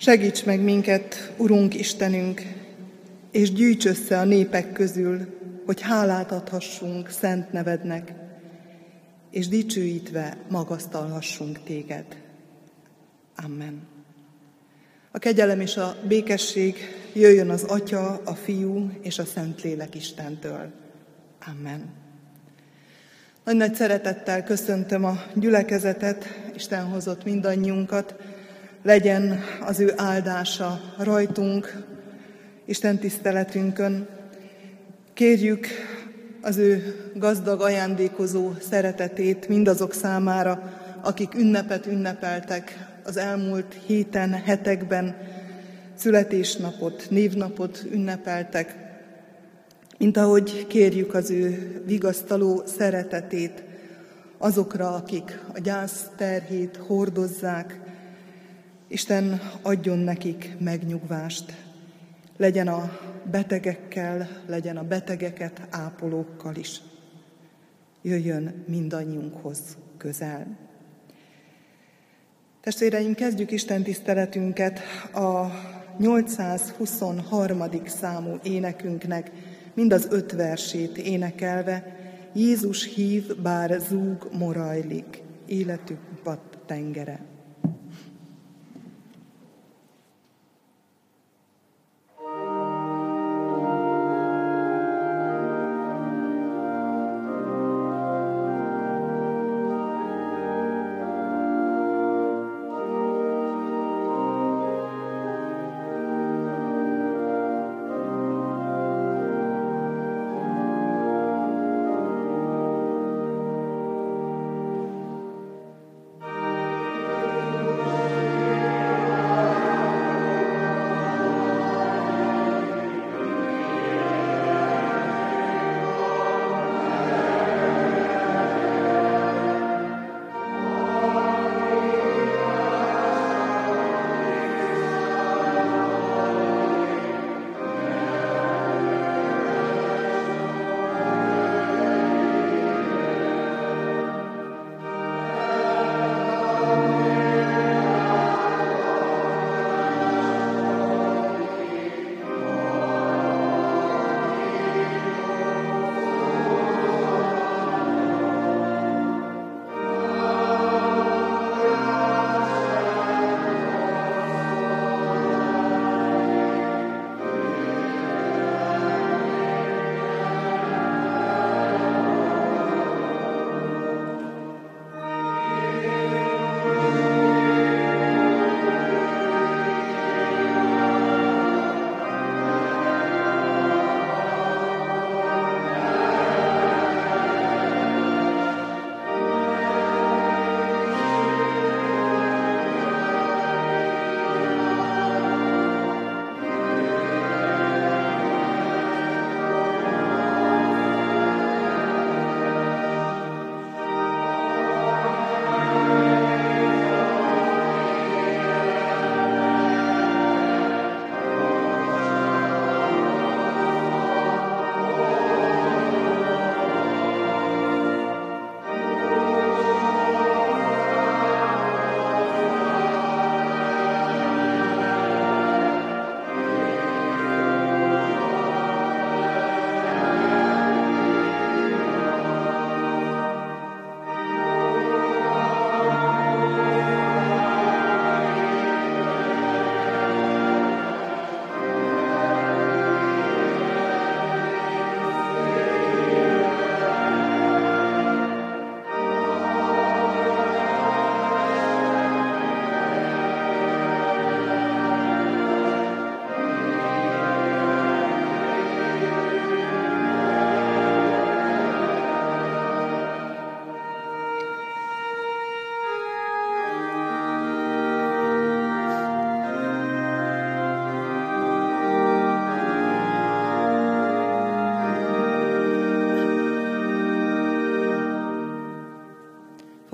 Segíts meg minket, Urunk Istenünk, és gyűjts össze a népek közül, hogy hálát adhassunk szent nevednek, és dicsőítve magasztalhassunk téged. Amen. A kegyelem és a békesség jöjjön az Atya, a Fiú és a Szentlélek Istentől. Amen. Nagy-nagy szeretettel köszöntöm a gyülekezetet, Isten hozott mindannyiunkat, legyen az ő áldása rajtunk, Isten tiszteletünkön. Kérjük az ő gazdag ajándékozó szeretetét mindazok számára, akik ünnepet ünnepeltek az elmúlt héten, hetekben, születésnapot, névnapot ünnepeltek, mint ahogy kérjük az ő vigasztaló szeretetét azokra, akik a gyász terhét hordozzák, Isten adjon nekik megnyugvást. Legyen a betegekkel, legyen a betegeket ápolókkal is. Jöjjön mindannyiunkhoz közel. Testvéreim, kezdjük Isten tiszteletünket a 823. számú énekünknek, mind az öt versét énekelve, Jézus hív, bár zúg morajlik, életük pat tengere.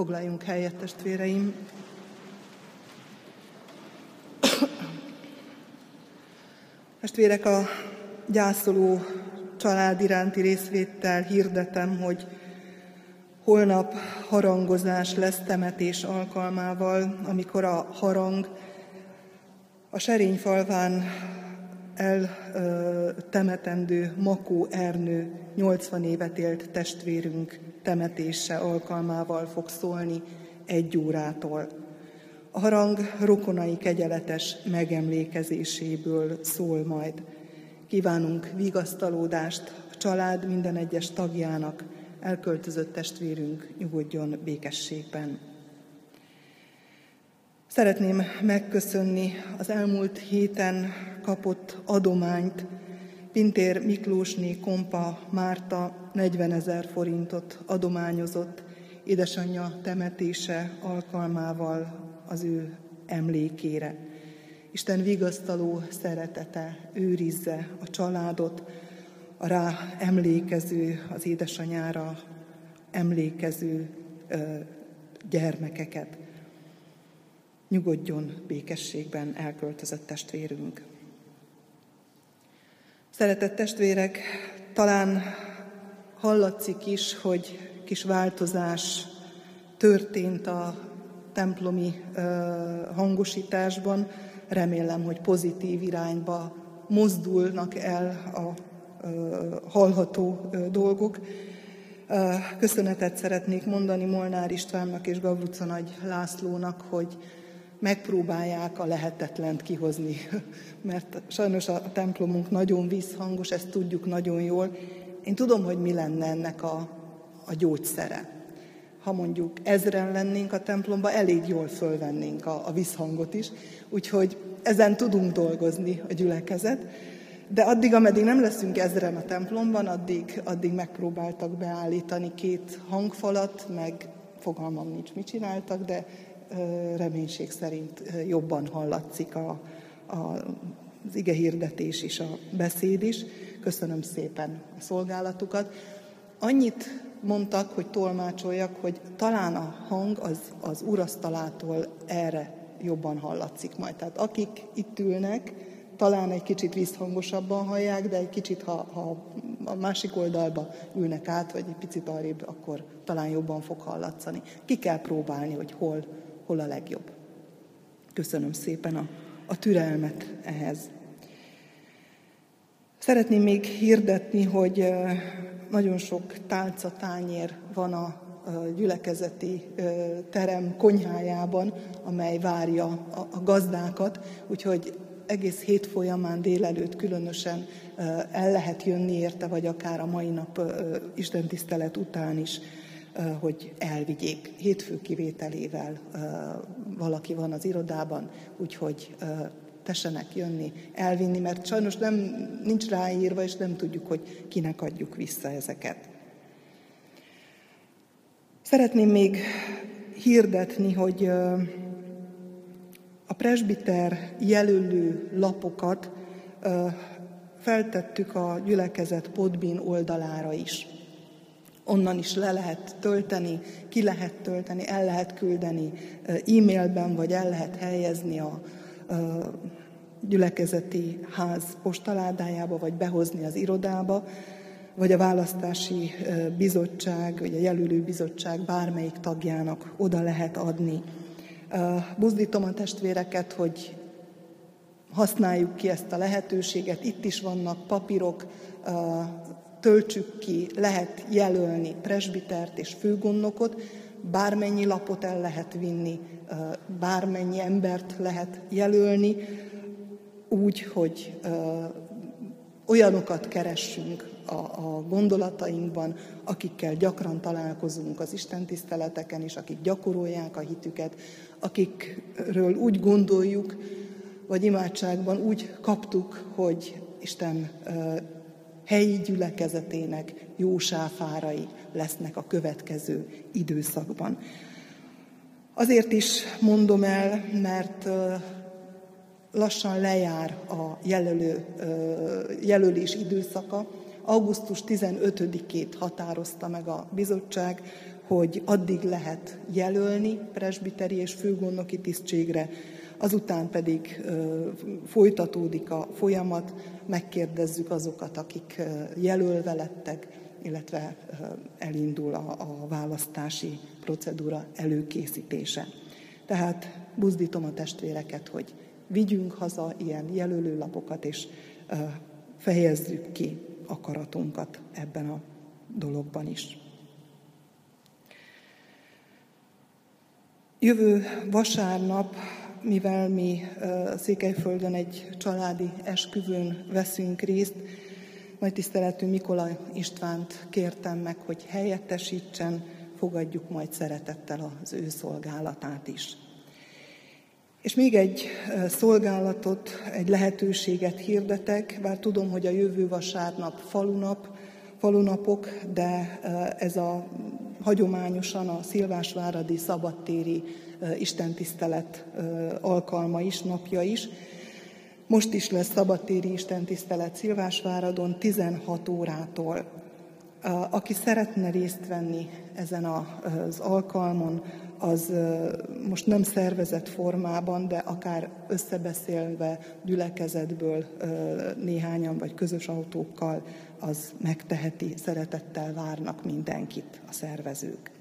Foglaljunk helyet, testvéreim. Testvérek, a gyászoló család iránti részvétel hirdetem, hogy holnap harangozás lesz temetés alkalmával, amikor a harang A Serényfalván eltemetendő Makó Ernő 80 évet élt testvérünk temetése alkalmával fog szólni egy órától. A harang rokonai kegyeletes megemlékezéséből szól majd. Kívánunk vigasztalódást a család minden egyes tagjának, elköltözött testvérünk nyugodjon békességben. Szeretném megköszönni az elmúlt héten kapott adományt. Pintér Miklósné Kompa Márta 40 ezer forintot adományozott édesanyja temetése alkalmával az ő emlékére. Isten vigasztaló szeretete őrizze a családot, a rá emlékező, az édesanyára emlékező ö, gyermekeket. Nyugodjon békességben elköltözött testvérünk. Szeretett testvérek, talán hallatszik is, hogy kis változás történt a templomi hangosításban. Remélem, hogy pozitív irányba mozdulnak el a hallható dolgok. Köszönetet szeretnék mondani Molnár Istvánnak és Gavruca Nagy Lászlónak, hogy megpróbálják a lehetetlent kihozni, mert sajnos a templomunk nagyon vízhangos, ezt tudjuk nagyon jól. Én tudom, hogy mi lenne ennek a, a gyógyszere. Ha mondjuk ezren lennénk a templomba, elég jól fölvennénk a, a visszhangot is, úgyhogy ezen tudunk dolgozni a gyülekezet. De addig, ameddig nem leszünk ezren a templomban, addig, addig megpróbáltak beállítani két hangfalat, meg fogalmam nincs, mit csináltak, de reménység szerint jobban hallatszik a, a, az ige hirdetés is, a beszéd is. Köszönöm szépen a szolgálatukat. Annyit mondtak, hogy tolmácsoljak, hogy talán a hang az, az urasztalától erre jobban hallatszik majd. Tehát akik itt ülnek, talán egy kicsit vízhangosabban hallják, de egy kicsit, ha, ha a másik oldalba ülnek át, vagy egy picit arrébb, akkor talán jobban fog hallatszani. Ki kell próbálni, hogy hol, hol a legjobb. Köszönöm szépen a, a türelmet ehhez. Szeretném még hirdetni, hogy nagyon sok tálca, tányér van a gyülekezeti terem konyhájában, amely várja a gazdákat, úgyhogy egész hét folyamán délelőtt különösen el lehet jönni érte, vagy akár a mai nap istentisztelet után is hogy elvigyék. Hétfő kivételével valaki van az irodában, úgyhogy tessenek jönni, elvinni, mert sajnos nem, nincs ráírva, és nem tudjuk, hogy kinek adjuk vissza ezeket. Szeretném még hirdetni, hogy a presbiter jelölő lapokat feltettük a gyülekezet Podbin oldalára is. Onnan is le lehet tölteni, ki lehet tölteni, el lehet küldeni e-mailben, vagy el lehet helyezni a, gyülekezeti ház postaládájába, vagy behozni az irodába, vagy a választási bizottság, vagy a jelölő bizottság bármelyik tagjának oda lehet adni. Buzdítom a testvéreket, hogy használjuk ki ezt a lehetőséget. Itt is vannak papírok, töltsük ki, lehet jelölni presbitert és főgondnokot, bármennyi lapot el lehet vinni, bármennyi embert lehet jelölni, úgy, hogy olyanokat keressünk a, a gondolatainkban, akikkel gyakran találkozunk az Isten tiszteleteken is, akik gyakorolják a hitüket, akikről úgy gondoljuk, vagy imádságban úgy kaptuk, hogy Isten helyi gyülekezetének jó lesznek a következő időszakban. Azért is mondom el, mert lassan lejár a jelölő, jelölés időszaka. Augusztus 15-ét határozta meg a bizottság, hogy addig lehet jelölni presbiteri és főgondnoki tisztségre, azután pedig folytatódik a folyamat, megkérdezzük azokat, akik jelölve lettek, illetve elindul a, a választási procedúra előkészítése. Tehát buzdítom a testvéreket, hogy vigyünk haza ilyen jelölőlapokat, és fejezzük ki akaratunkat ebben a dologban is. Jövő vasárnap, mivel mi Székelyföldön egy családi esküvőn veszünk részt, nagy tiszteletű Mikola Istvánt kértem meg, hogy helyettesítsen, fogadjuk majd szeretettel az ő szolgálatát is. És még egy szolgálatot, egy lehetőséget hirdetek, bár tudom, hogy a jövő vasárnap falunap, falunapok, de ez a hagyományosan a Szilvásváradi szabadtéri istentisztelet alkalma is, napja is. Most is lesz szabadtéri istentisztelet Szilvásváradon 16 órától. Aki szeretne részt venni ezen az alkalmon, az most nem szervezett formában, de akár összebeszélve gyülekezetből néhányan vagy közös autókkal, az megteheti, szeretettel várnak mindenkit a szervezők.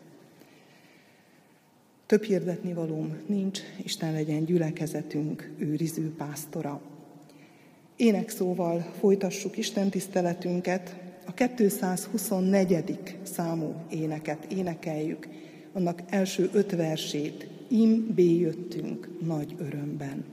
Több hirdetni valóm nincs, Isten legyen gyülekezetünk őriző pásztora. Énekszóval folytassuk Isten tiszteletünket, a 224. számú éneket énekeljük, annak első öt versét, Im jöttünk nagy örömben.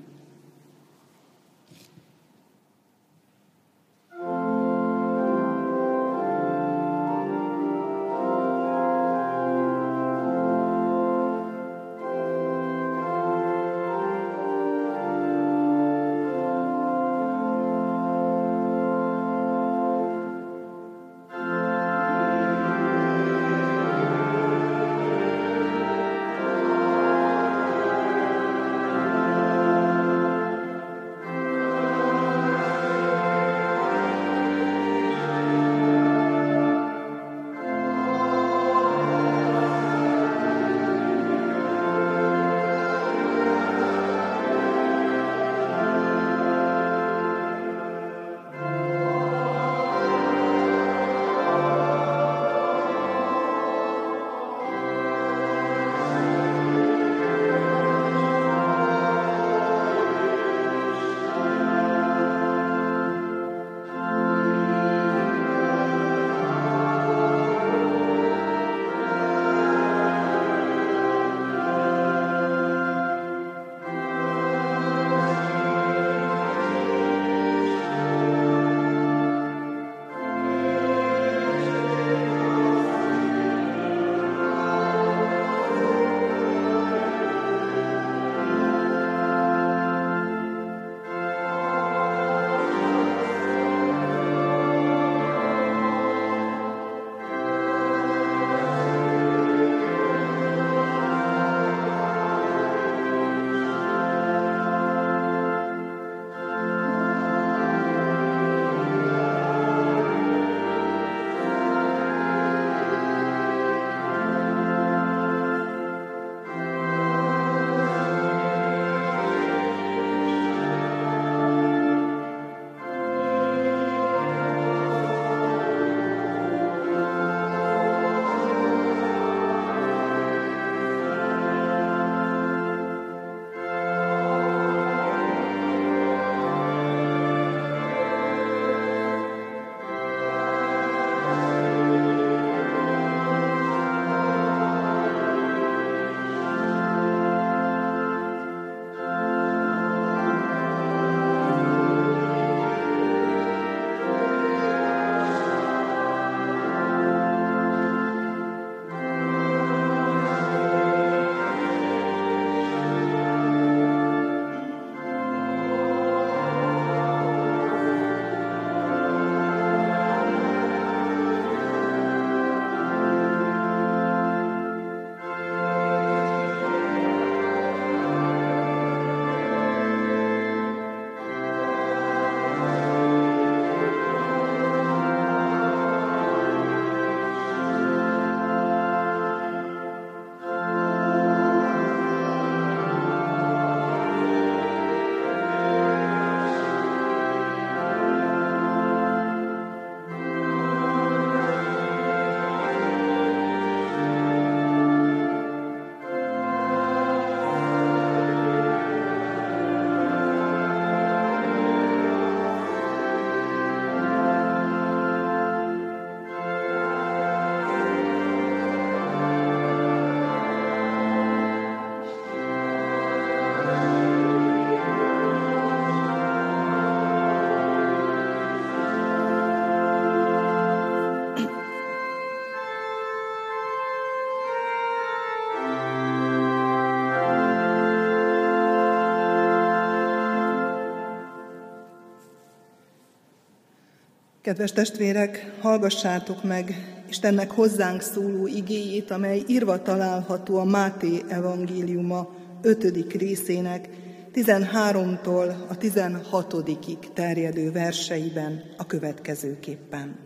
Kedves testvérek, hallgassátok meg Istennek hozzánk szóló igéjét, amely írva található a Máté evangéliuma 5. részének 13-tól a 16-ig terjedő verseiben a következőképpen.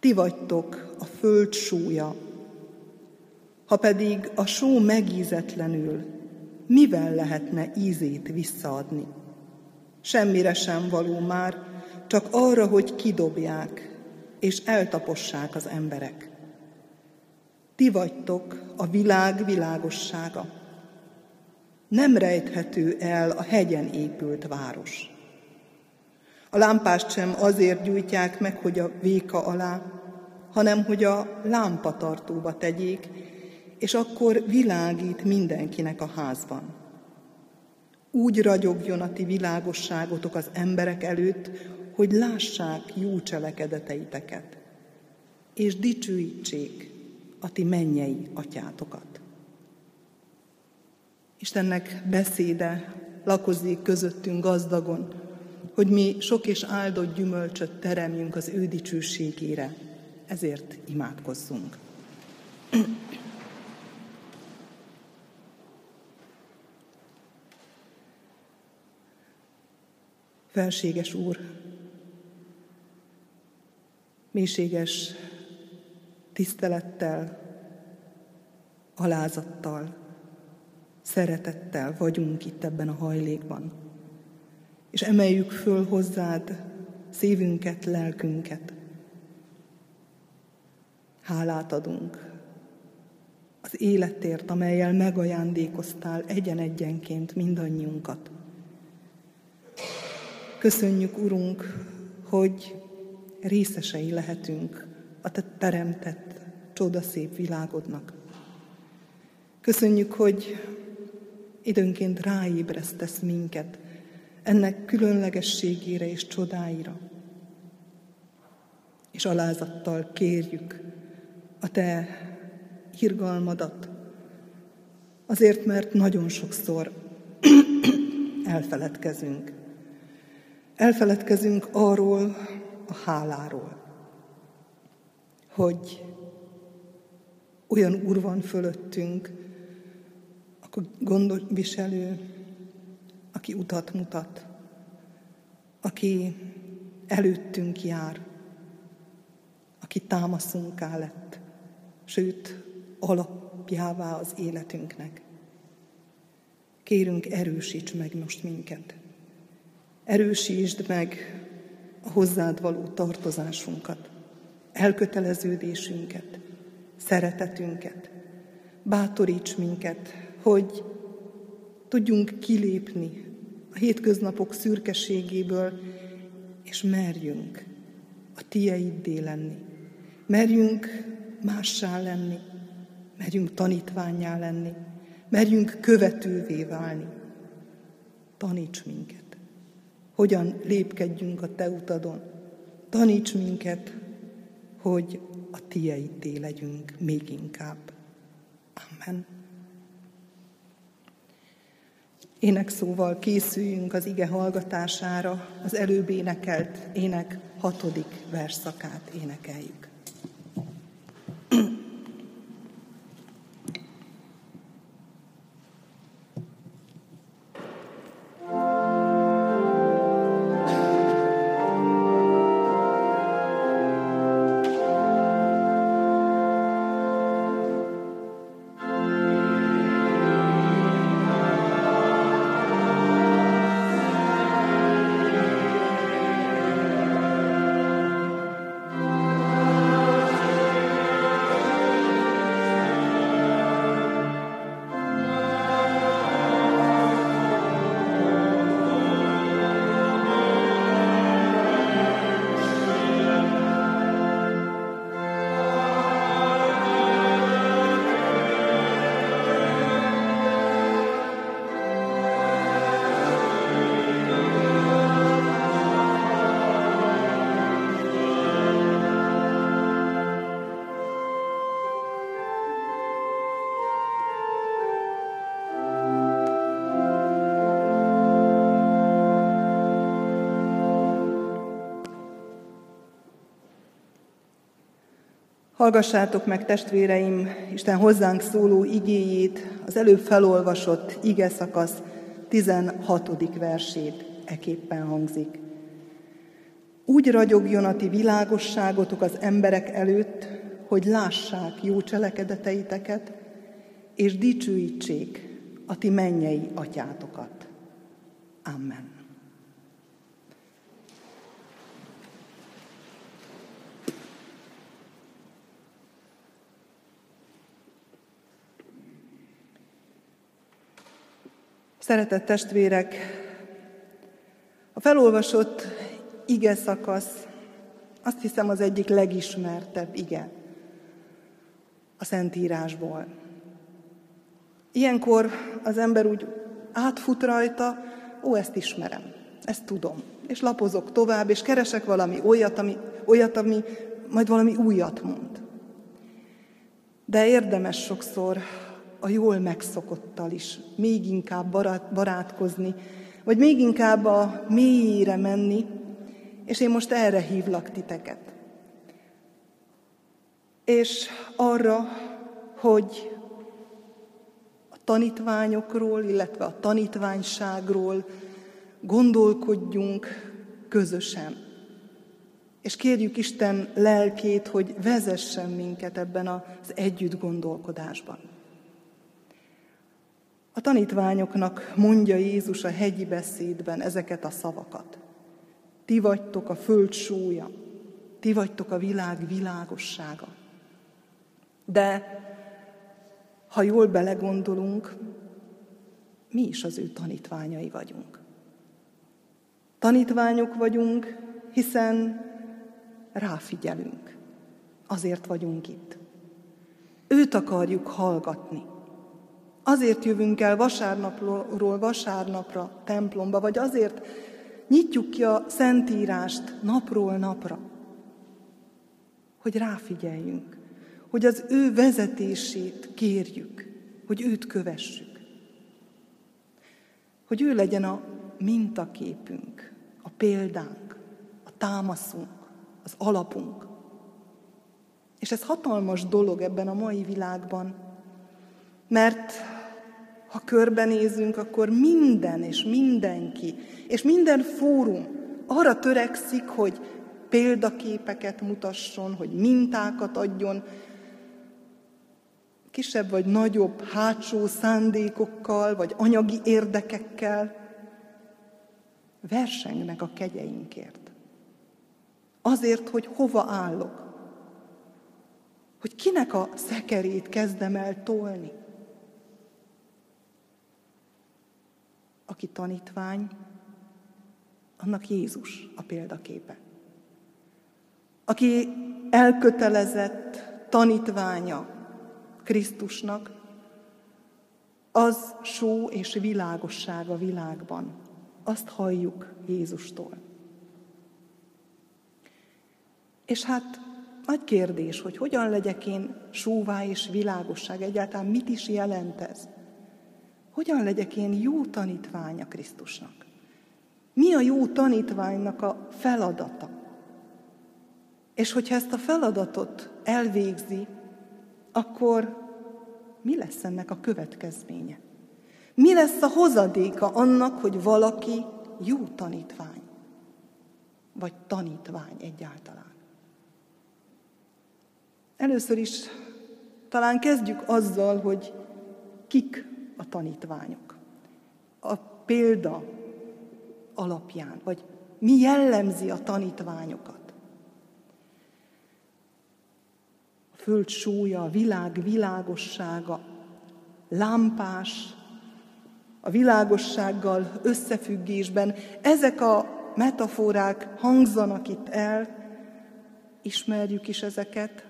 Ti vagytok a föld súlya, ha pedig a só megízetlenül, mivel lehetne ízét visszaadni? Semmire sem való már, csak arra, hogy kidobják és eltapossák az emberek. Ti vagytok a világ világossága. Nem rejthető el a hegyen épült város. A lámpást sem azért gyújtják meg, hogy a véka alá, hanem hogy a lámpatartóba tegyék, és akkor világít mindenkinek a házban. Úgy ragyogjon a ti világosságotok az emberek előtt, hogy lássák jó cselekedeteiteket, és dicsőítsék a ti mennyei atyátokat. Istennek beszéde lakozik közöttünk gazdagon, hogy mi sok és áldott gyümölcsöt teremjünk az ő dicsőségére. Ezért imádkozzunk. Felséges Úr, mélységes tisztelettel, alázattal, szeretettel vagyunk itt ebben a hajlékban. És emeljük föl hozzád szívünket, lelkünket. Hálát adunk az életért, amelyel megajándékoztál egyen-egyenként mindannyiunkat. Köszönjük, Urunk, hogy részesei lehetünk a te teremtett, csodaszép világodnak. Köszönjük, hogy időnként ráébresztesz minket ennek különlegességére és csodáira. És alázattal kérjük a te irgalmadat, azért, mert nagyon sokszor elfeledkezünk. Elfeledkezünk arról, a háláról, hogy olyan úr van fölöttünk, akkor gondviselő, aki utat mutat, aki előttünk jár, aki támaszunká lett, sőt, alapjává az életünknek. Kérünk, erősíts meg most minket. Erősítsd meg hozzád való tartozásunkat, elköteleződésünket, szeretetünket. Bátoríts minket, hogy tudjunk kilépni a hétköznapok szürkeségéből, és merjünk a tieiddé lenni. Merjünk mássá lenni, merjünk tanítványá lenni, merjünk követővé válni. Taníts minket hogyan lépkedjünk a Te utadon. Taníts minket, hogy a Tieidé legyünk még inkább. Amen. Ének szóval készüljünk az ige hallgatására, az előbb énekelt ének hatodik verszakát énekeljük. Hallgassátok meg, testvéreim, Isten hozzánk szóló igéjét, az előbb felolvasott ige szakasz 16. versét eképpen hangzik. Úgy ragyogjon a ti világosságotok az emberek előtt, hogy lássák jó cselekedeteiteket, és dicsőítsék a ti mennyei atyátokat. Amen. Szeretett testvérek, a felolvasott ige szakasz azt hiszem az egyik legismertebb ige a Szentírásból. Ilyenkor az ember úgy átfut rajta, ó, ezt ismerem, ezt tudom, és lapozok tovább, és keresek valami olyat, ami, olyat, ami majd valami újat mond. De érdemes sokszor a jól megszokottal is még inkább barát, barátkozni, vagy még inkább a mélyére menni, és én most erre hívlak titeket. És arra, hogy a tanítványokról, illetve a tanítványságról gondolkodjunk közösen. És kérjük Isten lelkét, hogy vezessen minket ebben az együtt gondolkodásban. A tanítványoknak mondja Jézus a hegyi beszédben ezeket a szavakat. Ti vagytok a föld súlya, ti vagytok a világ világossága. De ha jól belegondolunk, mi is az ő tanítványai vagyunk. Tanítványok vagyunk, hiszen ráfigyelünk. Azért vagyunk itt. Őt akarjuk hallgatni. Azért jövünk el vasárnapról vasárnapra templomba, vagy azért nyitjuk ki a Szentírást napról napra, hogy ráfigyeljünk, hogy az ő vezetését kérjük, hogy őt kövessük. Hogy ő legyen a mintaképünk, a példánk, a támaszunk, az alapunk. És ez hatalmas dolog ebben a mai világban, mert ha körbenézünk, akkor minden és mindenki, és minden fórum arra törekszik, hogy példaképeket mutasson, hogy mintákat adjon, kisebb vagy nagyobb hátsó szándékokkal, vagy anyagi érdekekkel, versengnek a kegyeinkért. Azért, hogy hova állok. Hogy kinek a szekerét kezdem el tolni. Aki tanítvány, annak Jézus a példaképe. Aki elkötelezett tanítványa Krisztusnak, az só és világosság a világban. Azt halljuk Jézustól. És hát nagy kérdés, hogy hogyan legyek én sóvá és világosság, egyáltalán mit is jelent ez? Hogyan legyek én jó tanítványa Krisztusnak? Mi a jó tanítványnak a feladata? És hogyha ezt a feladatot elvégzi, akkor mi lesz ennek a következménye? Mi lesz a hozadéka annak, hogy valaki jó tanítvány? Vagy tanítvány egyáltalán? Először is talán kezdjük azzal, hogy kik a tanítványok. A példa alapján, vagy mi jellemzi a tanítványokat. A föld súlya, a világ világossága, lámpás, a világossággal összefüggésben, ezek a metaforák hangzanak itt el, ismerjük is ezeket.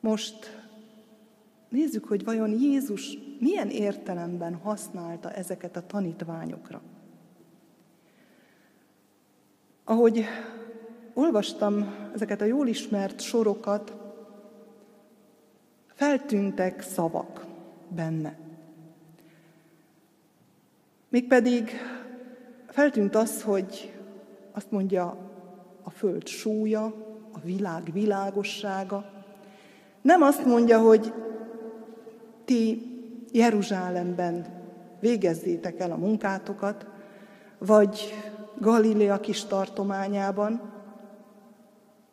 Most Nézzük, hogy vajon Jézus milyen értelemben használta ezeket a tanítványokra. Ahogy olvastam ezeket a jól ismert sorokat, feltűntek szavak benne. Mégpedig feltűnt az, hogy azt mondja a föld súlya, a világ világossága, Nem azt mondja, hogy ti Jeruzsálemben végezzétek el a munkátokat, vagy Galilea kis tartományában,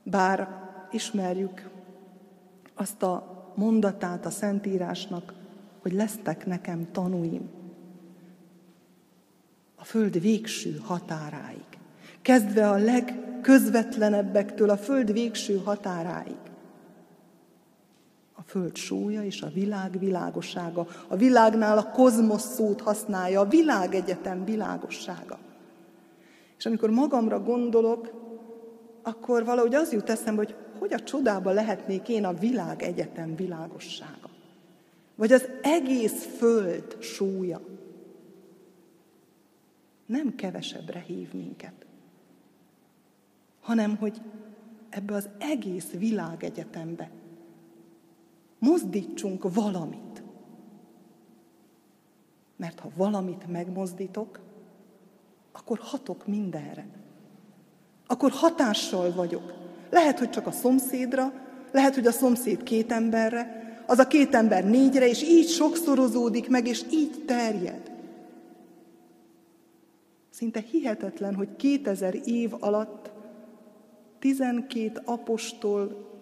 bár ismerjük azt a mondatát a Szentírásnak, hogy lesztek nekem tanúim a föld végső határáig, kezdve a legközvetlenebbektől a föld végső határáig. Föld súlya és a világ világossága. A világnál a kozmosz szót használja, a világegyetem világossága. És amikor magamra gondolok, akkor valahogy az jut eszembe, hogy hogy a csodába lehetnék én a világ egyetem világossága? Vagy az egész föld súlya? Nem kevesebbre hív minket, hanem hogy ebbe az egész világegyetembe mozdítsunk valamit. Mert ha valamit megmozdítok, akkor hatok mindenre. Akkor hatással vagyok. Lehet, hogy csak a szomszédra, lehet, hogy a szomszéd két emberre, az a két ember négyre, és így sokszorozódik meg, és így terjed. Szinte hihetetlen, hogy 2000 év alatt 12 apostol,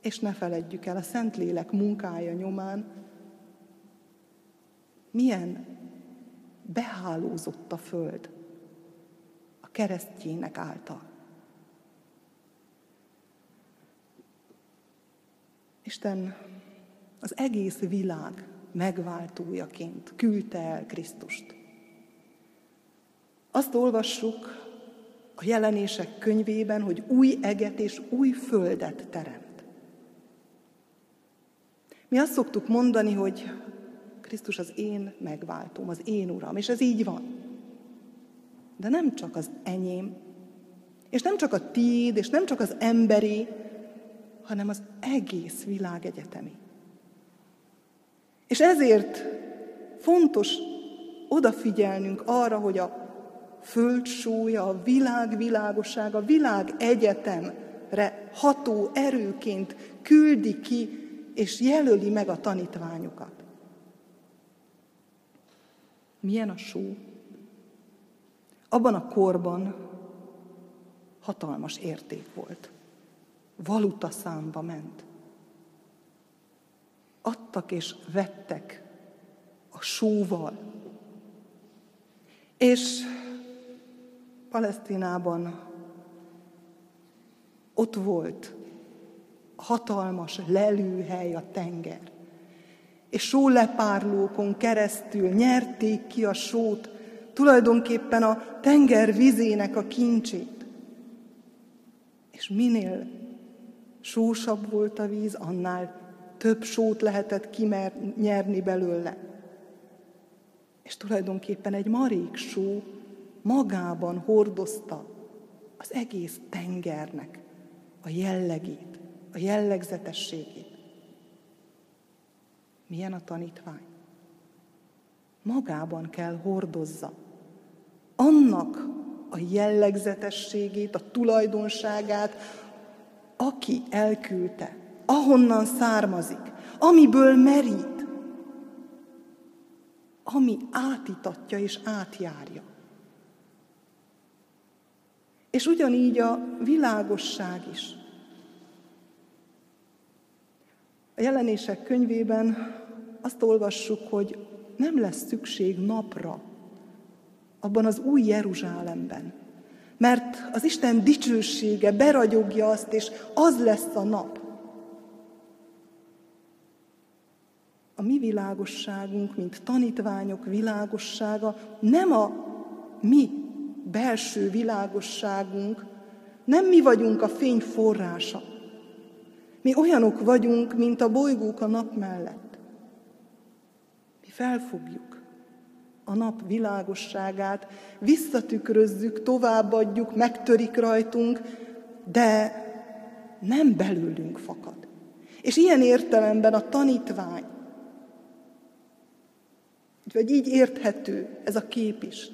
és ne feledjük el, a Szentlélek munkája nyomán, milyen behálózott a föld a keresztjének által. Isten az egész világ megváltójaként küldte el Krisztust. Azt olvassuk a jelenések könyvében, hogy új eget és új földet teremt. Mi azt szoktuk mondani, hogy Krisztus az én megváltom, az én Uram, és ez így van. De nem csak az enyém, és nem csak a tiéd, és nem csak az emberi, hanem az egész világ egyetemi. És ezért fontos odafigyelnünk arra, hogy a föld súlya, a világ világossága, a világ egyetemre ható erőként küldi ki és jelöli meg a tanítványokat. Milyen a só? Abban a korban hatalmas érték volt. Valuta számba ment. Adtak és vettek a sóval. És Palesztinában ott volt hatalmas lelőhely a tenger. És sólepárlókon keresztül nyerték ki a sót, tulajdonképpen a tenger vizének a kincsét. És minél sósabb volt a víz, annál több sót lehetett kinyerni belőle. És tulajdonképpen egy marék só magában hordozta az egész tengernek a jellegét, a jellegzetességét. Milyen a tanítvány? Magában kell hordozza annak a jellegzetességét, a tulajdonságát, aki elküldte, ahonnan származik, amiből merít, ami átitatja és átjárja. És ugyanígy a világosság is. A jelenések könyvében azt olvassuk, hogy nem lesz szükség napra abban az új Jeruzsálemben, mert az Isten dicsősége beragyogja azt, és az lesz a nap. A mi világosságunk, mint tanítványok világossága nem a mi belső világosságunk, nem mi vagyunk a fény forrása. Mi olyanok vagyunk, mint a bolygók a nap mellett. Mi felfogjuk a nap világosságát, visszatükrözzük, továbbadjuk, megtörik rajtunk, de nem belőlünk fakad. És ilyen értelemben a tanítvány, vagy így érthető ez a kép is.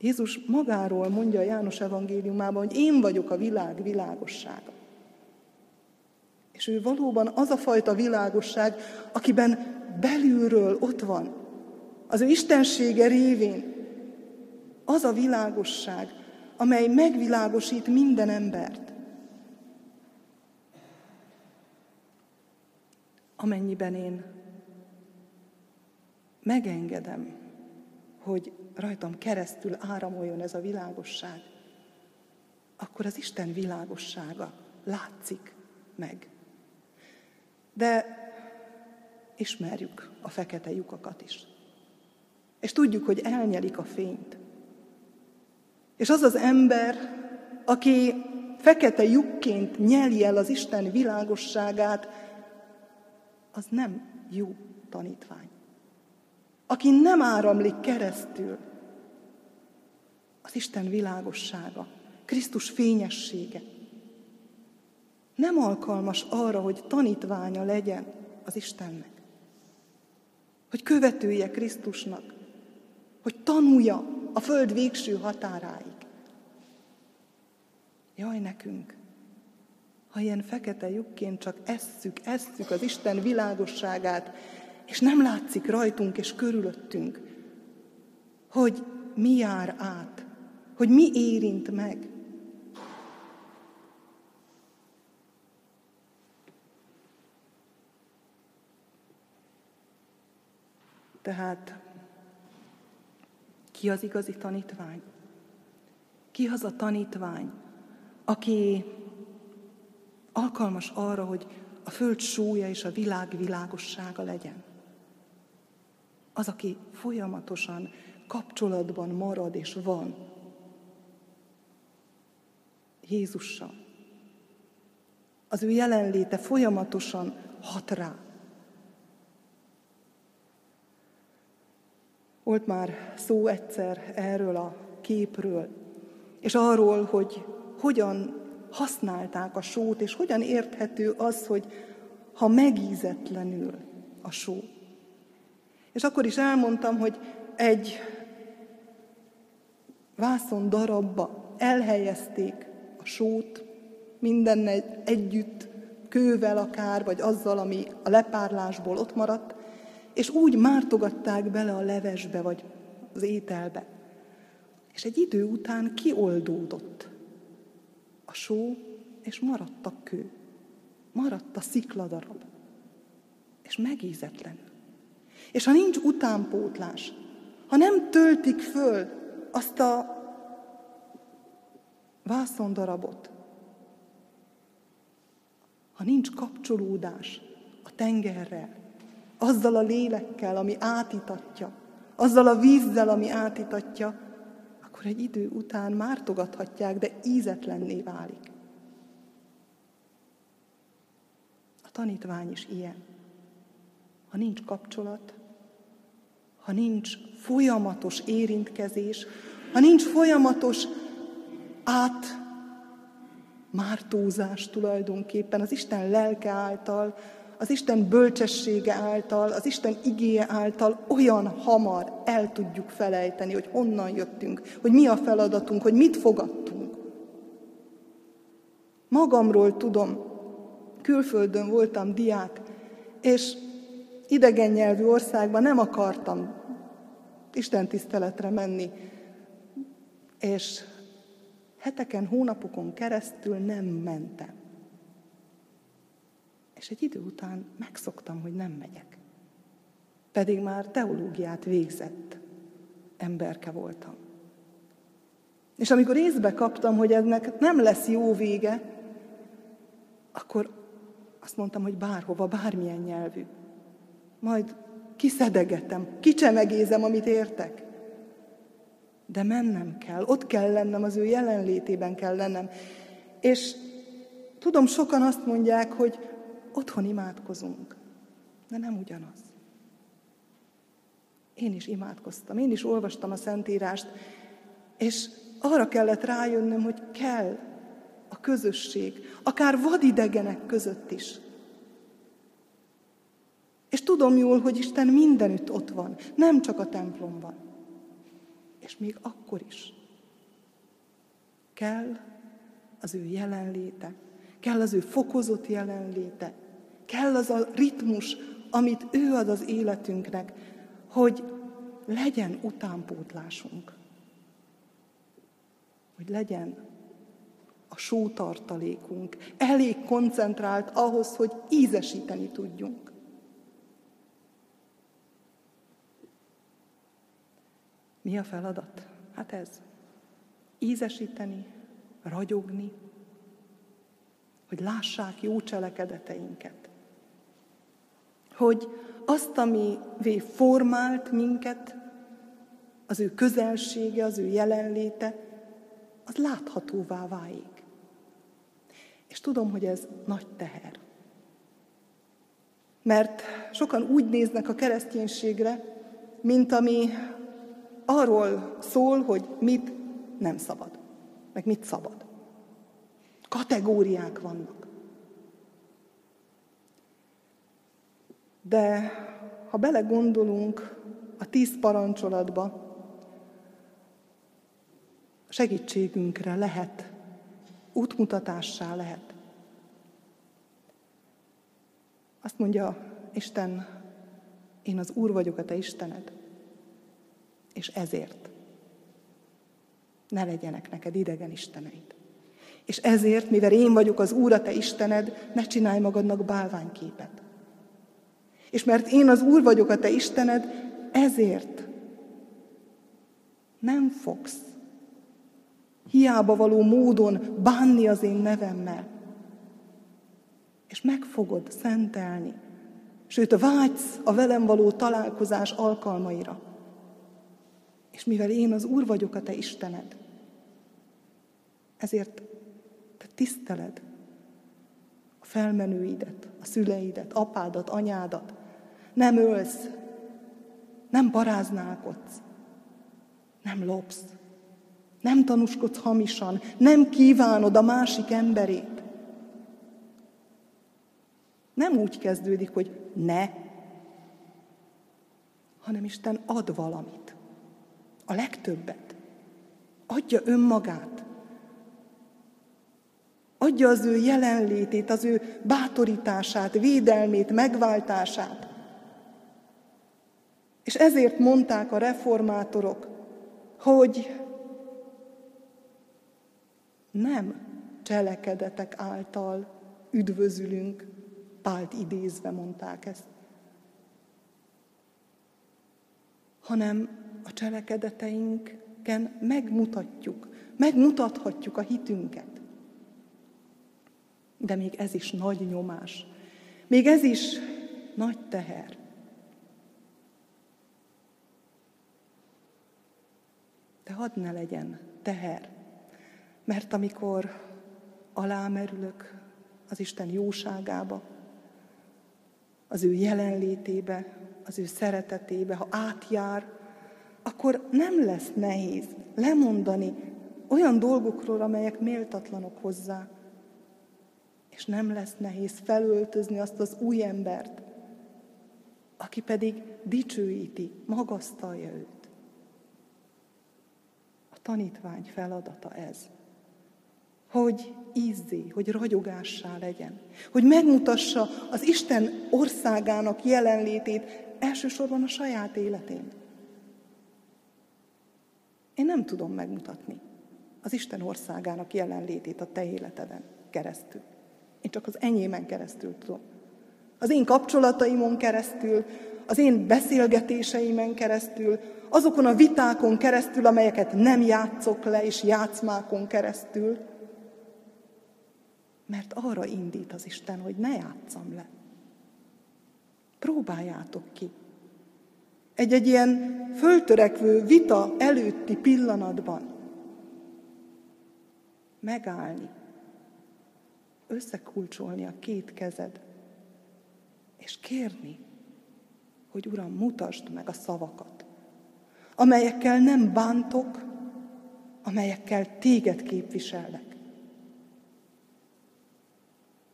Jézus magáról mondja a János evangéliumában, hogy én vagyok a világ világossága. És ő valóban az a fajta világosság, akiben belülről ott van, az ő istensége révén, az a világosság, amely megvilágosít minden embert. Amennyiben én megengedem, hogy rajtam keresztül áramoljon ez a világosság, akkor az Isten világossága látszik meg. De ismerjük a fekete lyukakat is. És tudjuk, hogy elnyelik a fényt. És az az ember, aki fekete lyukként nyeli el az Isten világosságát, az nem jó tanítvány. Aki nem áramlik keresztül az Isten világossága, Krisztus fényessége, nem alkalmas arra, hogy tanítványa legyen az Istennek. Hogy követője Krisztusnak, hogy tanulja a föld végső határáig. Jaj nekünk, ha ilyen fekete lyukként csak esszük, esszük az Isten világosságát, és nem látszik rajtunk és körülöttünk, hogy mi jár át, hogy mi érint meg. Tehát ki az igazi tanítvány? Ki az a tanítvány, aki alkalmas arra, hogy a föld súlya és a világ világossága legyen? Az, aki folyamatosan kapcsolatban marad és van Jézussal. Az ő jelenléte folyamatosan hat rá. Volt már szó egyszer erről a képről, és arról, hogy hogyan használták a sót, és hogyan érthető az, hogy ha megízetlenül a só. És akkor is elmondtam, hogy egy vászon darabba elhelyezték a sót, minden együtt, kővel akár, vagy azzal, ami a lepárlásból ott maradt, és úgy mártogatták bele a levesbe, vagy az ételbe. És egy idő után kioldódott a só, és maradt a kő. Maradt a szikladarab. És megízetlenül. És ha nincs utánpótlás, ha nem töltik föl azt a vászondarabot, ha nincs kapcsolódás a tengerrel, azzal a lélekkel, ami átitatja, azzal a vízzel, ami átitatja, akkor egy idő után mártogathatják, de ízetlenné válik. A tanítvány is ilyen. Ha nincs kapcsolat, ha nincs folyamatos érintkezés, ha nincs folyamatos át mártózás tulajdonképpen az Isten lelke által, az Isten bölcsessége által, az Isten igéje által olyan hamar el tudjuk felejteni, hogy honnan jöttünk, hogy mi a feladatunk, hogy mit fogadtunk. Magamról tudom, külföldön voltam diák, és idegen nyelvű országban nem akartam Isten tiszteletre menni, és heteken, hónapokon keresztül nem mentem. És egy idő után megszoktam, hogy nem megyek. Pedig már teológiát végzett emberke voltam. És amikor észbe kaptam, hogy ennek nem lesz jó vége, akkor azt mondtam, hogy bárhova, bármilyen nyelvű. Majd kiszedegetem, kicsemegézem, amit értek. De mennem kell, ott kell lennem, az ő jelenlétében kell lennem. És tudom, sokan azt mondják, hogy otthon imádkozunk, de nem ugyanaz. Én is imádkoztam, én is olvastam a Szentírást, és arra kellett rájönnöm, hogy kell a közösség, akár vadidegenek között is. És tudom jól, hogy Isten mindenütt ott van, nem csak a templomban. És még akkor is kell az ő jelenléte, kell az ő fokozott jelenléte, kell az a ritmus, amit ő ad az életünknek, hogy legyen utánpótlásunk. Hogy legyen a sótartalékunk elég koncentrált ahhoz, hogy ízesíteni tudjunk. Mi a feladat? Hát ez. Ízesíteni, ragyogni, hogy lássák jó cselekedeteinket. Hogy azt, ami formált minket, az ő közelsége, az ő jelenléte, az láthatóvá válik. És tudom, hogy ez nagy teher. Mert sokan úgy néznek a kereszténységre, mint ami arról szól, hogy mit nem szabad, meg mit szabad. Kategóriák vannak. De ha belegondolunk a tíz parancsolatba, segítségünkre lehet, útmutatássá lehet. Azt mondja Isten, én az Úr vagyok a te Istened, és ezért ne legyenek neked idegen isteneid. És ezért, mivel én vagyok az Úr, a te Istened, ne csinálj magadnak bálványképet. És mert én az Úr vagyok a te Istened, ezért nem fogsz hiába való módon bánni az én nevemmel. És meg fogod szentelni. Sőt, vágysz a velem való találkozás alkalmaira. És mivel én az Úr vagyok a te Istened, ezért te tiszteled a felmenőidet, a szüleidet, apádat, anyádat. Nem ölsz, nem paráználkodsz, nem lopsz, nem tanúskodsz hamisan, nem kívánod a másik emberét. Nem úgy kezdődik, hogy ne, hanem Isten ad valamit. A legtöbbet. Adja önmagát. Adja az ő jelenlétét, az ő bátorítását, védelmét, megváltását. És ezért mondták a reformátorok, hogy nem cselekedetek által üdvözülünk, Pált idézve mondták ezt, hanem a cselekedeteinken megmutatjuk, megmutathatjuk a hitünket. De még ez is nagy nyomás, még ez is nagy teher. De hadd ne legyen teher mert amikor alámerülök az Isten jóságába, az ő jelenlétébe, az ő szeretetébe, ha átjár, akkor nem lesz nehéz lemondani olyan dolgokról, amelyek méltatlanok hozzá. És nem lesz nehéz felöltözni azt az új embert, aki pedig dicsőíti, magasztalja őt. Tanítvány feladata ez hogy ízzé, hogy ragyogássá legyen, hogy megmutassa az Isten országának jelenlétét elsősorban a saját életén. Én nem tudom megmutatni az Isten országának jelenlétét a te életeden keresztül. Én csak az enyémen keresztül tudom. Az én kapcsolataimon keresztül, az én beszélgetéseimen keresztül, azokon a vitákon keresztül, amelyeket nem játszok le, és játszmákon keresztül, mert arra indít az Isten, hogy ne játszam le. Próbáljátok ki. Egy-egy ilyen föltörekvő vita előtti pillanatban megállni, összekulcsolni a két kezed, és kérni, hogy Uram, mutasd meg a szavakat, amelyekkel nem bántok, amelyekkel téged képviselnek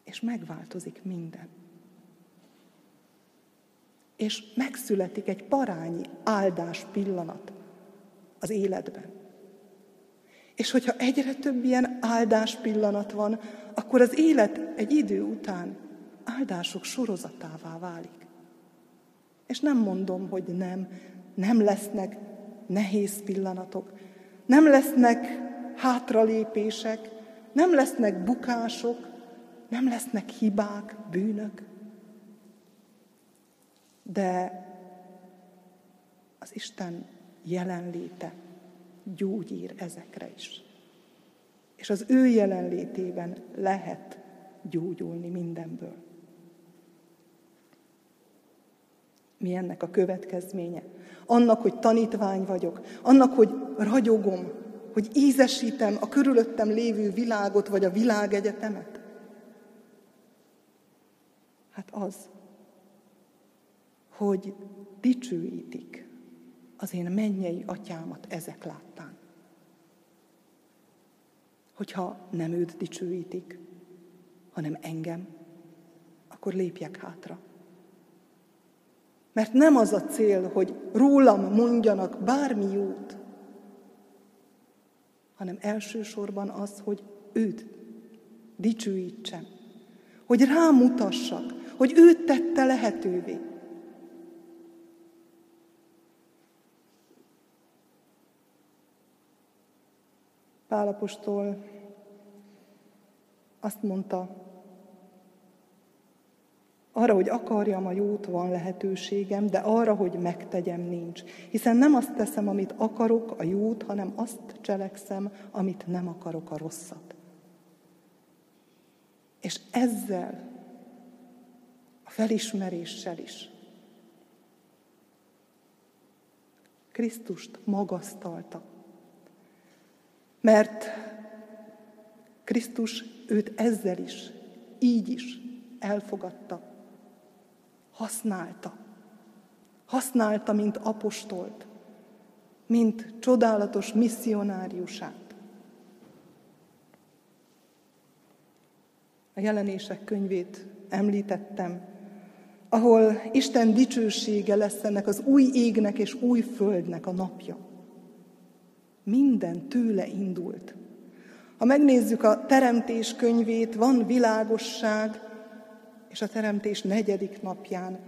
és megváltozik minden. És megszületik egy parányi áldás pillanat az életben. És hogyha egyre több ilyen áldás pillanat van, akkor az élet egy idő után áldások sorozatává válik. És nem mondom, hogy nem, nem lesznek nehéz pillanatok, nem lesznek hátralépések, nem lesznek bukások, nem lesznek hibák, bűnök. De az Isten jelenléte gyógyír ezekre is. És az ő jelenlétében lehet gyógyulni mindenből. Mi ennek a következménye? Annak, hogy tanítvány vagyok, annak, hogy ragyogom, hogy ízesítem a körülöttem lévő világot, vagy a világegyetemet? Hát az, hogy dicsőítik az én mennyei atyámat ezek láttán. Hogyha nem őt dicsőítik, hanem engem, akkor lépjek hátra. Mert nem az a cél, hogy rólam mondjanak bármi jót, hanem elsősorban az, hogy őt dicsőítsem, hogy rámutassak, hogy őt tette lehetővé. Pálapostól azt mondta, arra, hogy akarjam a jót, van lehetőségem, de arra, hogy megtegyem, nincs. Hiszen nem azt teszem, amit akarok, a jót, hanem azt cselekszem, amit nem akarok, a rosszat. És ezzel, a felismeréssel is Krisztust magasztalta. Mert Krisztus őt ezzel is, így is elfogadta használta. Használta, mint apostolt, mint csodálatos misszionáriusát. A jelenések könyvét említettem, ahol Isten dicsősége lesz ennek az új égnek és új földnek a napja. Minden tőle indult. Ha megnézzük a teremtés könyvét, van világosság, és a teremtés negyedik napján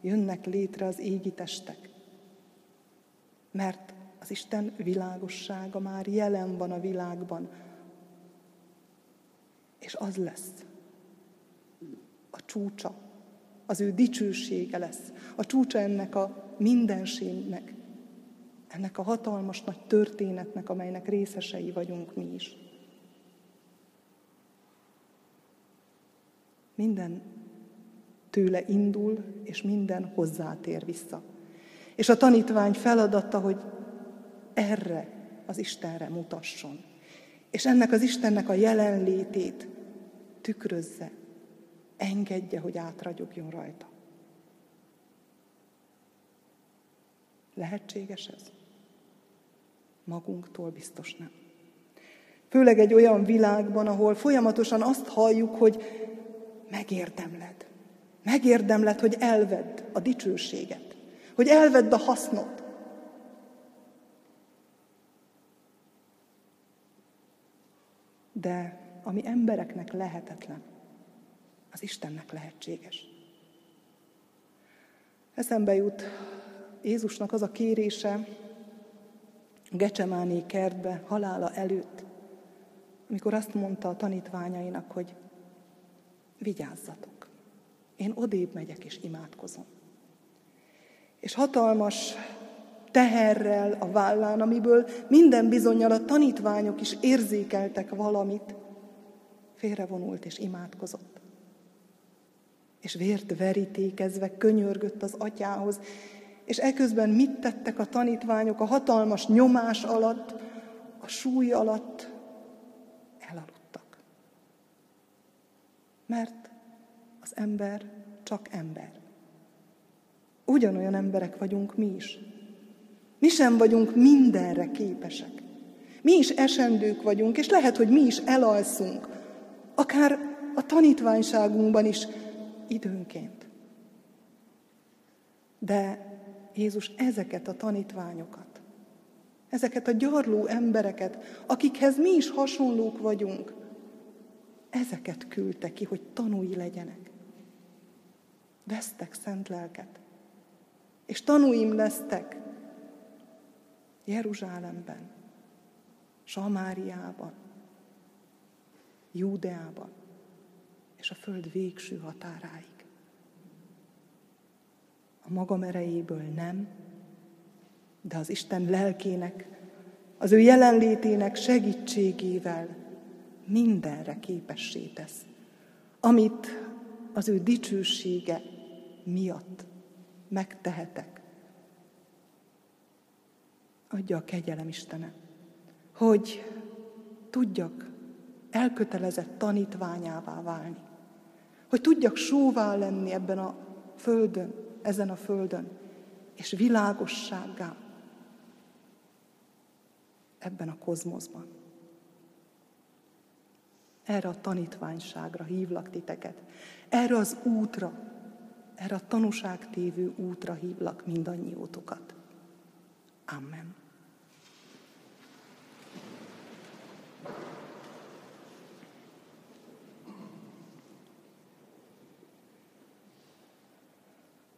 jönnek létre az égi testek. Mert az Isten világossága már jelen van a világban, és az lesz. A csúcsa, az ő dicsősége lesz, a csúcsa ennek a mindenségnek, ennek a hatalmas nagy történetnek, amelynek részesei vagyunk mi is. Minden tőle indul, és minden hozzátér vissza. És a tanítvány feladata, hogy erre az Istenre mutasson. És ennek az Istennek a jelenlétét tükrözze, engedje, hogy átragyogjon rajta. Lehetséges ez? Magunktól biztos nem. Főleg egy olyan világban, ahol folyamatosan azt halljuk, hogy megérdemled. Megérdemled, hogy elvedd a dicsőséget, hogy elvedd a hasznot. De ami embereknek lehetetlen, az Istennek lehetséges. Eszembe jut Jézusnak az a kérése Gecsemáné kertbe halála előtt, amikor azt mondta a tanítványainak, hogy vigyázzatok. Én odébb megyek és imádkozom. És hatalmas teherrel a vállán, amiből minden bizonyal a tanítványok is érzékeltek valamit, félrevonult és imádkozott. És vért verítékezve könyörgött az atyához, és eközben mit tettek a tanítványok a hatalmas nyomás alatt, a súly alatt, Mert az ember csak ember. Ugyanolyan emberek vagyunk mi is. Mi sem vagyunk mindenre képesek. Mi is esendők vagyunk, és lehet, hogy mi is elalszunk, akár a tanítványságunkban is időnként. De Jézus ezeket a tanítványokat, ezeket a gyarló embereket, akikhez mi is hasonlók vagyunk, ezeket küldte ki, hogy tanúi legyenek. Vesztek szent lelket, és tanúim lesztek Jeruzsálemben, Samáriában, Júdeában és a föld végső határáig. A magam erejéből nem, de az Isten lelkének, az ő jelenlétének segítségével mindenre képessé tesz, amit az ő dicsősége miatt megtehetek. Adja a kegyelem Istene, hogy tudjak elkötelezett tanítványává válni, hogy tudjak sóvá lenni ebben a földön, ezen a földön, és világossággá ebben a kozmoszban. Erre a tanítványságra hívlak titeket. Erre az útra, erre a tanúságtévő útra hívlak mindannyiótokat. Amen.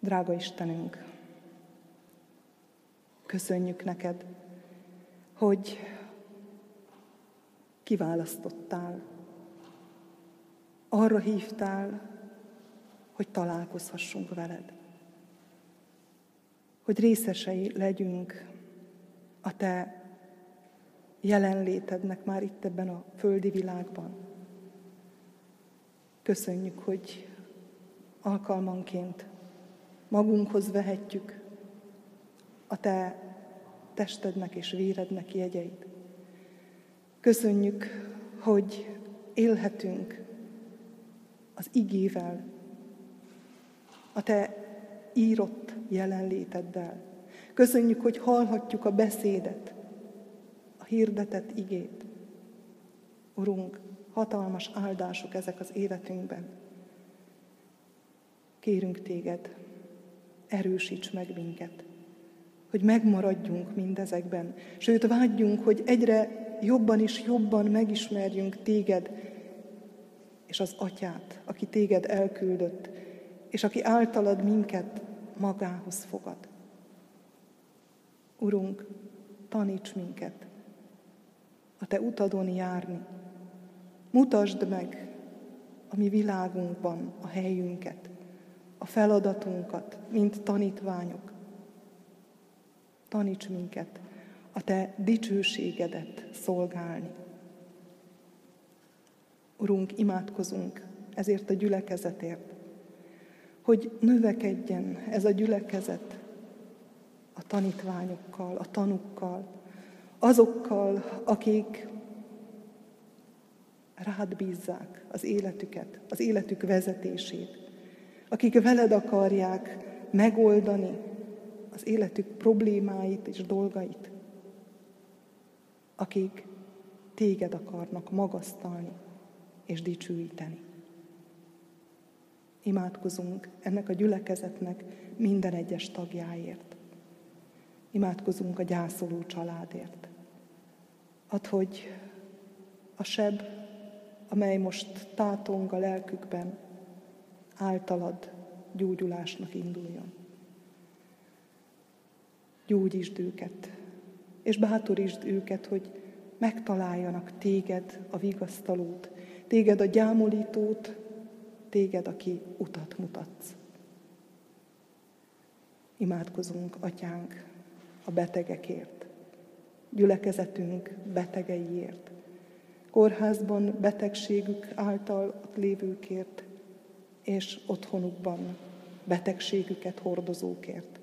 Drága Istenünk, köszönjük neked, hogy kiválasztottál, arra hívtál, hogy találkozhassunk veled. Hogy részesei legyünk a te jelenlétednek már itt ebben a földi világban. Köszönjük, hogy alkalmanként magunkhoz vehetjük a te testednek és vérednek jegyeit. Köszönjük, hogy élhetünk az igével, a Te írott jelenléteddel. Köszönjük, hogy hallhatjuk a beszédet, a hirdetett igét. Urunk, hatalmas áldások ezek az életünkben. Kérünk Téged, erősíts meg minket, hogy megmaradjunk mindezekben, sőt vágyjunk, hogy egyre jobban és jobban megismerjünk Téged, és az Atyát, aki Téged elküldött, és aki általad minket magához fogad. Urunk, taníts minket a Te utadon járni. Mutasd meg a mi világunkban a helyünket, a feladatunkat, mint tanítványok. Taníts minket a Te dicsőségedet szolgálni. Urunk, imádkozunk ezért a gyülekezetért, hogy növekedjen ez a gyülekezet a tanítványokkal, a tanukkal, azokkal, akik rád bízzák az életüket, az életük vezetését, akik veled akarják megoldani az életük problémáit és dolgait, akik téged akarnak magasztalni és dicsőíteni. Imádkozunk ennek a gyülekezetnek minden egyes tagjáért. Imádkozunk a gyászoló családért. Add, hogy a seb, amely most tátong a lelkükben, általad gyógyulásnak induljon. Gyógyítsd őket, és bátorítsd őket, hogy megtaláljanak téged, a vigasztalót, téged a gyámolítót, téged, aki utat mutatsz. Imádkozunk, atyánk, a betegekért, gyülekezetünk betegeiért, kórházban betegségük által ott lévőkért, és otthonukban betegségüket hordozókért.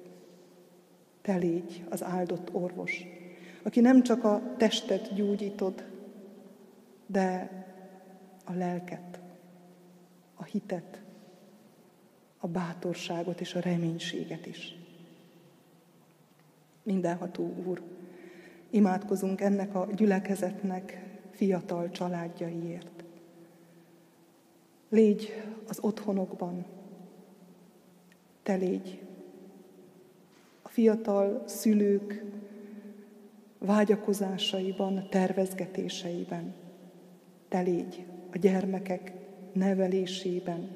Te légy az áldott orvos, aki nem csak a testet gyógyítod, de a lelket, a hitet, a bátorságot és a reménységet is. Mindenható Úr, imádkozunk ennek a gyülekezetnek fiatal családjaiért. Légy az otthonokban, te légy a fiatal szülők, vágyakozásaiban, tervezgetéseiben. Te légy a gyermekek nevelésében,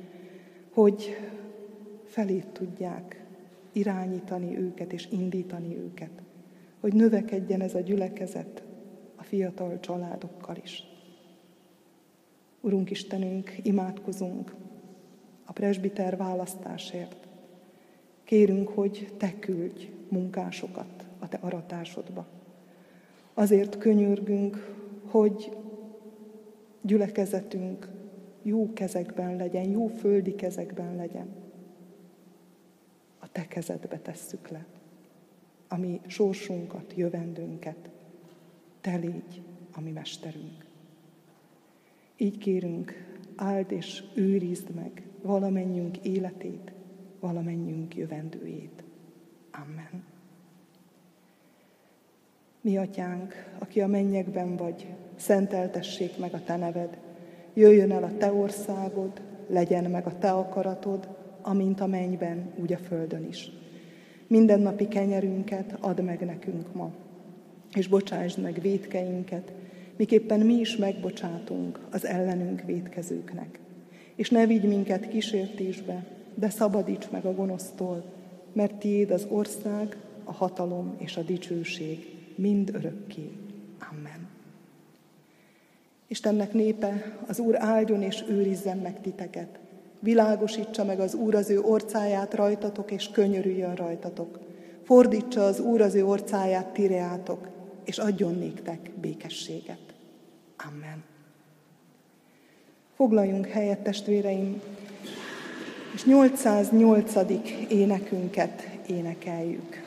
hogy felét tudják irányítani őket és indítani őket, hogy növekedjen ez a gyülekezet a fiatal családokkal is. Urunk Istenünk, imádkozunk a presbiter választásért. Kérünk, hogy Te küldj munkásokat a Te aratásodba. Azért könyörgünk, hogy gyülekezetünk jó kezekben legyen, jó földi kezekben legyen. A Te kezedbe tesszük le, a mi sorsunkat, jövendőnket. Te légy a mi mesterünk. Így kérünk, áld és őrizd meg valamennyünk életét, valamennyünk jövendőjét. Amen. Mi atyánk, aki a mennyekben vagy, szenteltessék meg a te neved, jöjjön el a te országod, legyen meg a te akaratod, amint a mennyben, úgy a földön is. Minden napi kenyerünket add meg nekünk ma, és bocsásd meg védkeinket, miképpen mi is megbocsátunk az ellenünk védkezőknek. És ne vigy minket kísértésbe, de szabadíts meg a gonosztól, mert tiéd az ország, a hatalom és a dicsőség mind örökké. Amen. Istennek népe, az Úr áldjon és őrizzen meg titeket. Világosítsa meg az Úr az ő orcáját rajtatok, és könyörüljön rajtatok. Fordítsa az Úr az ő orcáját tireátok, és adjon néktek békességet. Amen. Foglaljunk helyet, testvéreim, és 808. énekünket énekeljük.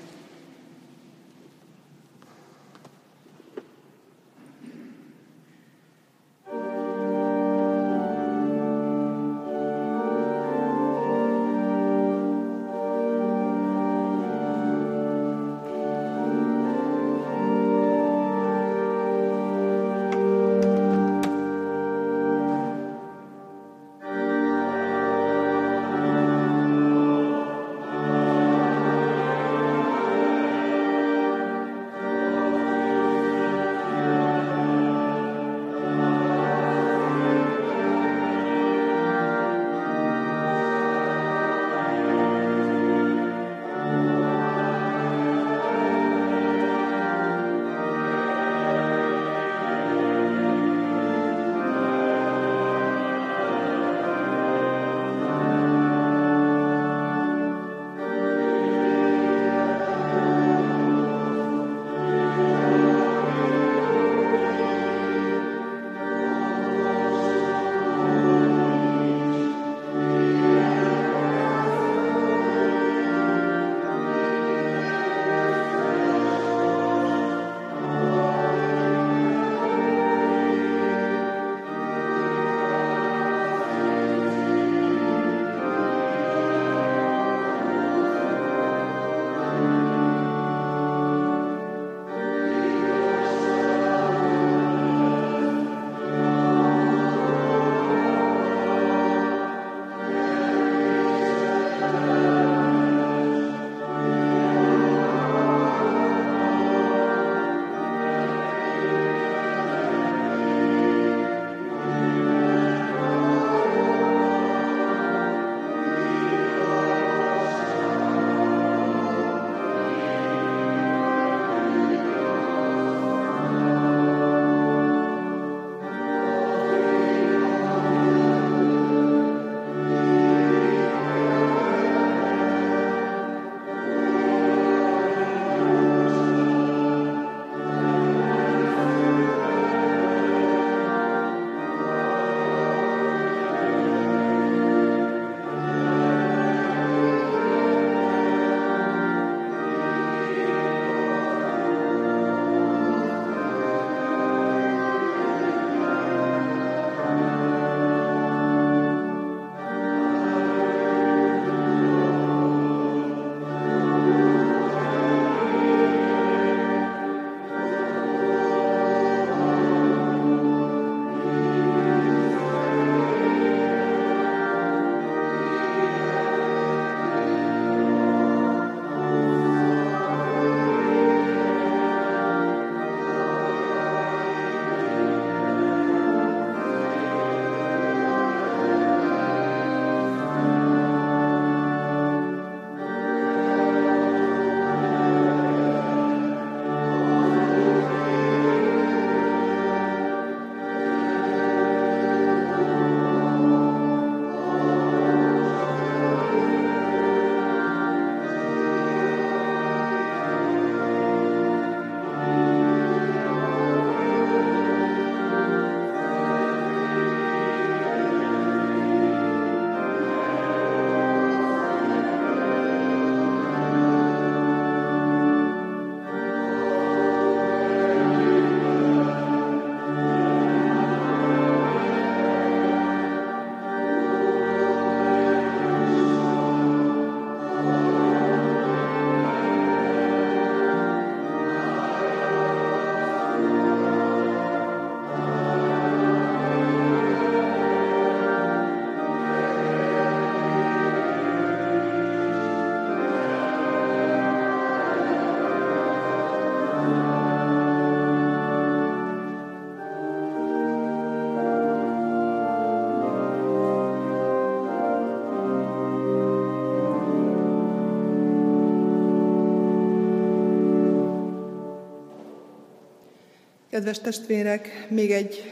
Kedves testvérek, még egy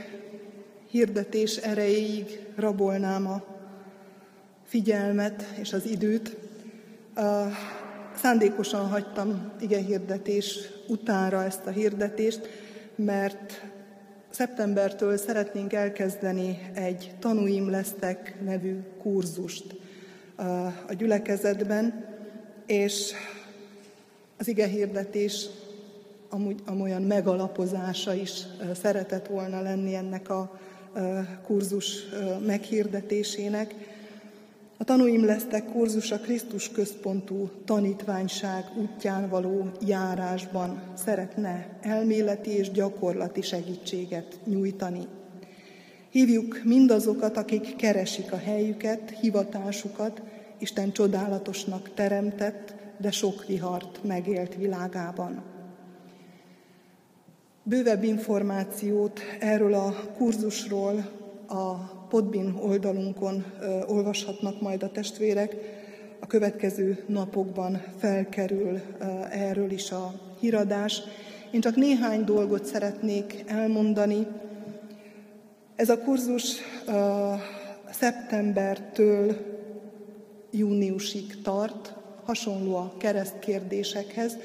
hirdetés erejéig rabolnám a figyelmet és az időt. Szándékosan hagytam igen hirdetés utára ezt a hirdetést, mert szeptembertől szeretnénk elkezdeni egy Tanúim lesztek nevű kurzust a gyülekezetben, és az ige hirdetés amúgy amolyan megalapozása is szeretett volna lenni ennek a kurzus meghirdetésének. A tanúim lesztek kurzus a Krisztus központú tanítványság útján való járásban szeretne elméleti és gyakorlati segítséget nyújtani. Hívjuk mindazokat, akik keresik a helyüket, hivatásukat, Isten csodálatosnak teremtett, de sok vihart megélt világában. Bővebb információt erről a kurzusról a Podbin oldalunkon olvashatnak majd a testvérek. A következő napokban felkerül erről is a híradás. Én csak néhány dolgot szeretnék elmondani. Ez a kurzus szeptembertől júniusig tart, hasonló a keresztkérdésekhez,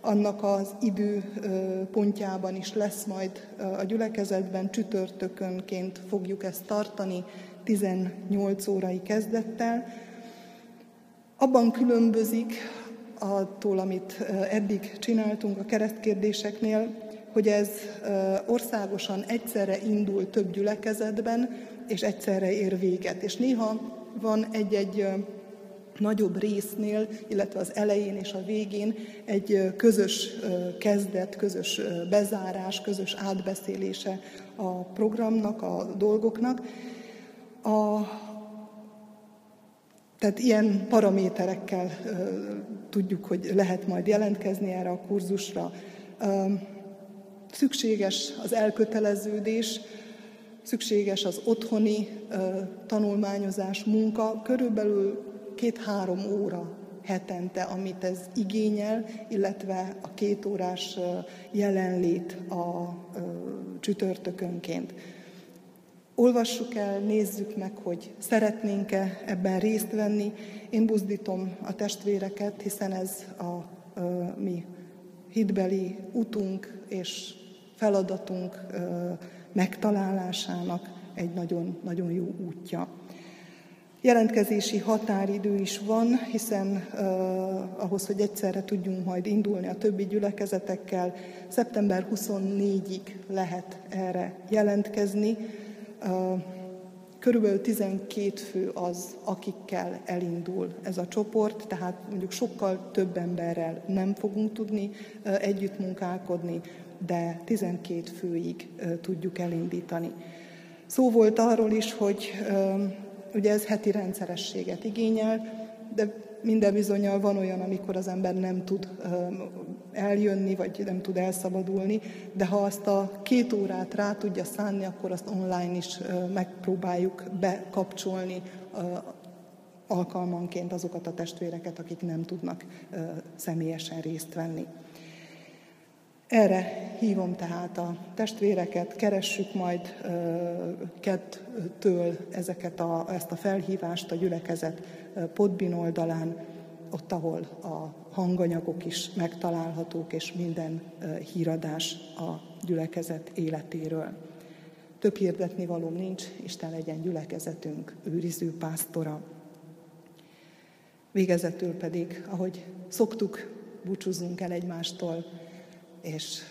annak az időpontjában is lesz majd a gyülekezetben, csütörtökönként fogjuk ezt tartani, 18 órai kezdettel. Abban különbözik attól, amit eddig csináltunk a keresztkérdéseknél, hogy ez országosan egyszerre indul több gyülekezetben, és egyszerre ér véget. És néha van egy-egy nagyobb résznél, illetve az elején és a végén egy közös kezdet, közös bezárás, közös átbeszélése a programnak, a dolgoknak. A, tehát ilyen paraméterekkel tudjuk, hogy lehet majd jelentkezni erre a kurzusra. Szükséges az elköteleződés, szükséges az otthoni tanulmányozás, munka. Körülbelül két-három óra hetente, amit ez igényel, illetve a két órás jelenlét a csütörtökönként. Olvassuk el, nézzük meg, hogy szeretnénk-e ebben részt venni. Én buzdítom a testvéreket, hiszen ez a, mi hitbeli utunk és feladatunk megtalálásának egy nagyon, nagyon jó útja. Jelentkezési határidő is van, hiszen uh, ahhoz, hogy egyszerre tudjunk majd indulni a többi gyülekezetekkel, szeptember 24-ig lehet erre jelentkezni. Uh, körülbelül 12 fő az, akikkel elindul ez a csoport, tehát mondjuk sokkal több emberrel nem fogunk tudni uh, együtt munkálkodni, de 12 főig uh, tudjuk elindítani. Szó volt arról is, hogy uh, Ugye ez heti rendszerességet igényel, de minden bizonyal van olyan, amikor az ember nem tud eljönni, vagy nem tud elszabadulni, de ha azt a két órát rá tudja szánni, akkor azt online is megpróbáljuk bekapcsolni alkalmanként azokat a testvéreket, akik nem tudnak személyesen részt venni. Erre hívom tehát a testvéreket, keressük majd kettől ezeket a, ezt a felhívást a gyülekezet Podbin oldalán, ott, ahol a hanganyagok is megtalálhatók, és minden híradás a gyülekezet életéről. Több hirdetni valóm nincs, Isten legyen gyülekezetünk őriző pásztora. Végezetül pedig, ahogy szoktuk, búcsúzunk el egymástól, és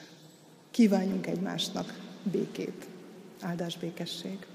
kívánjunk egymásnak békét. Áldás békesség!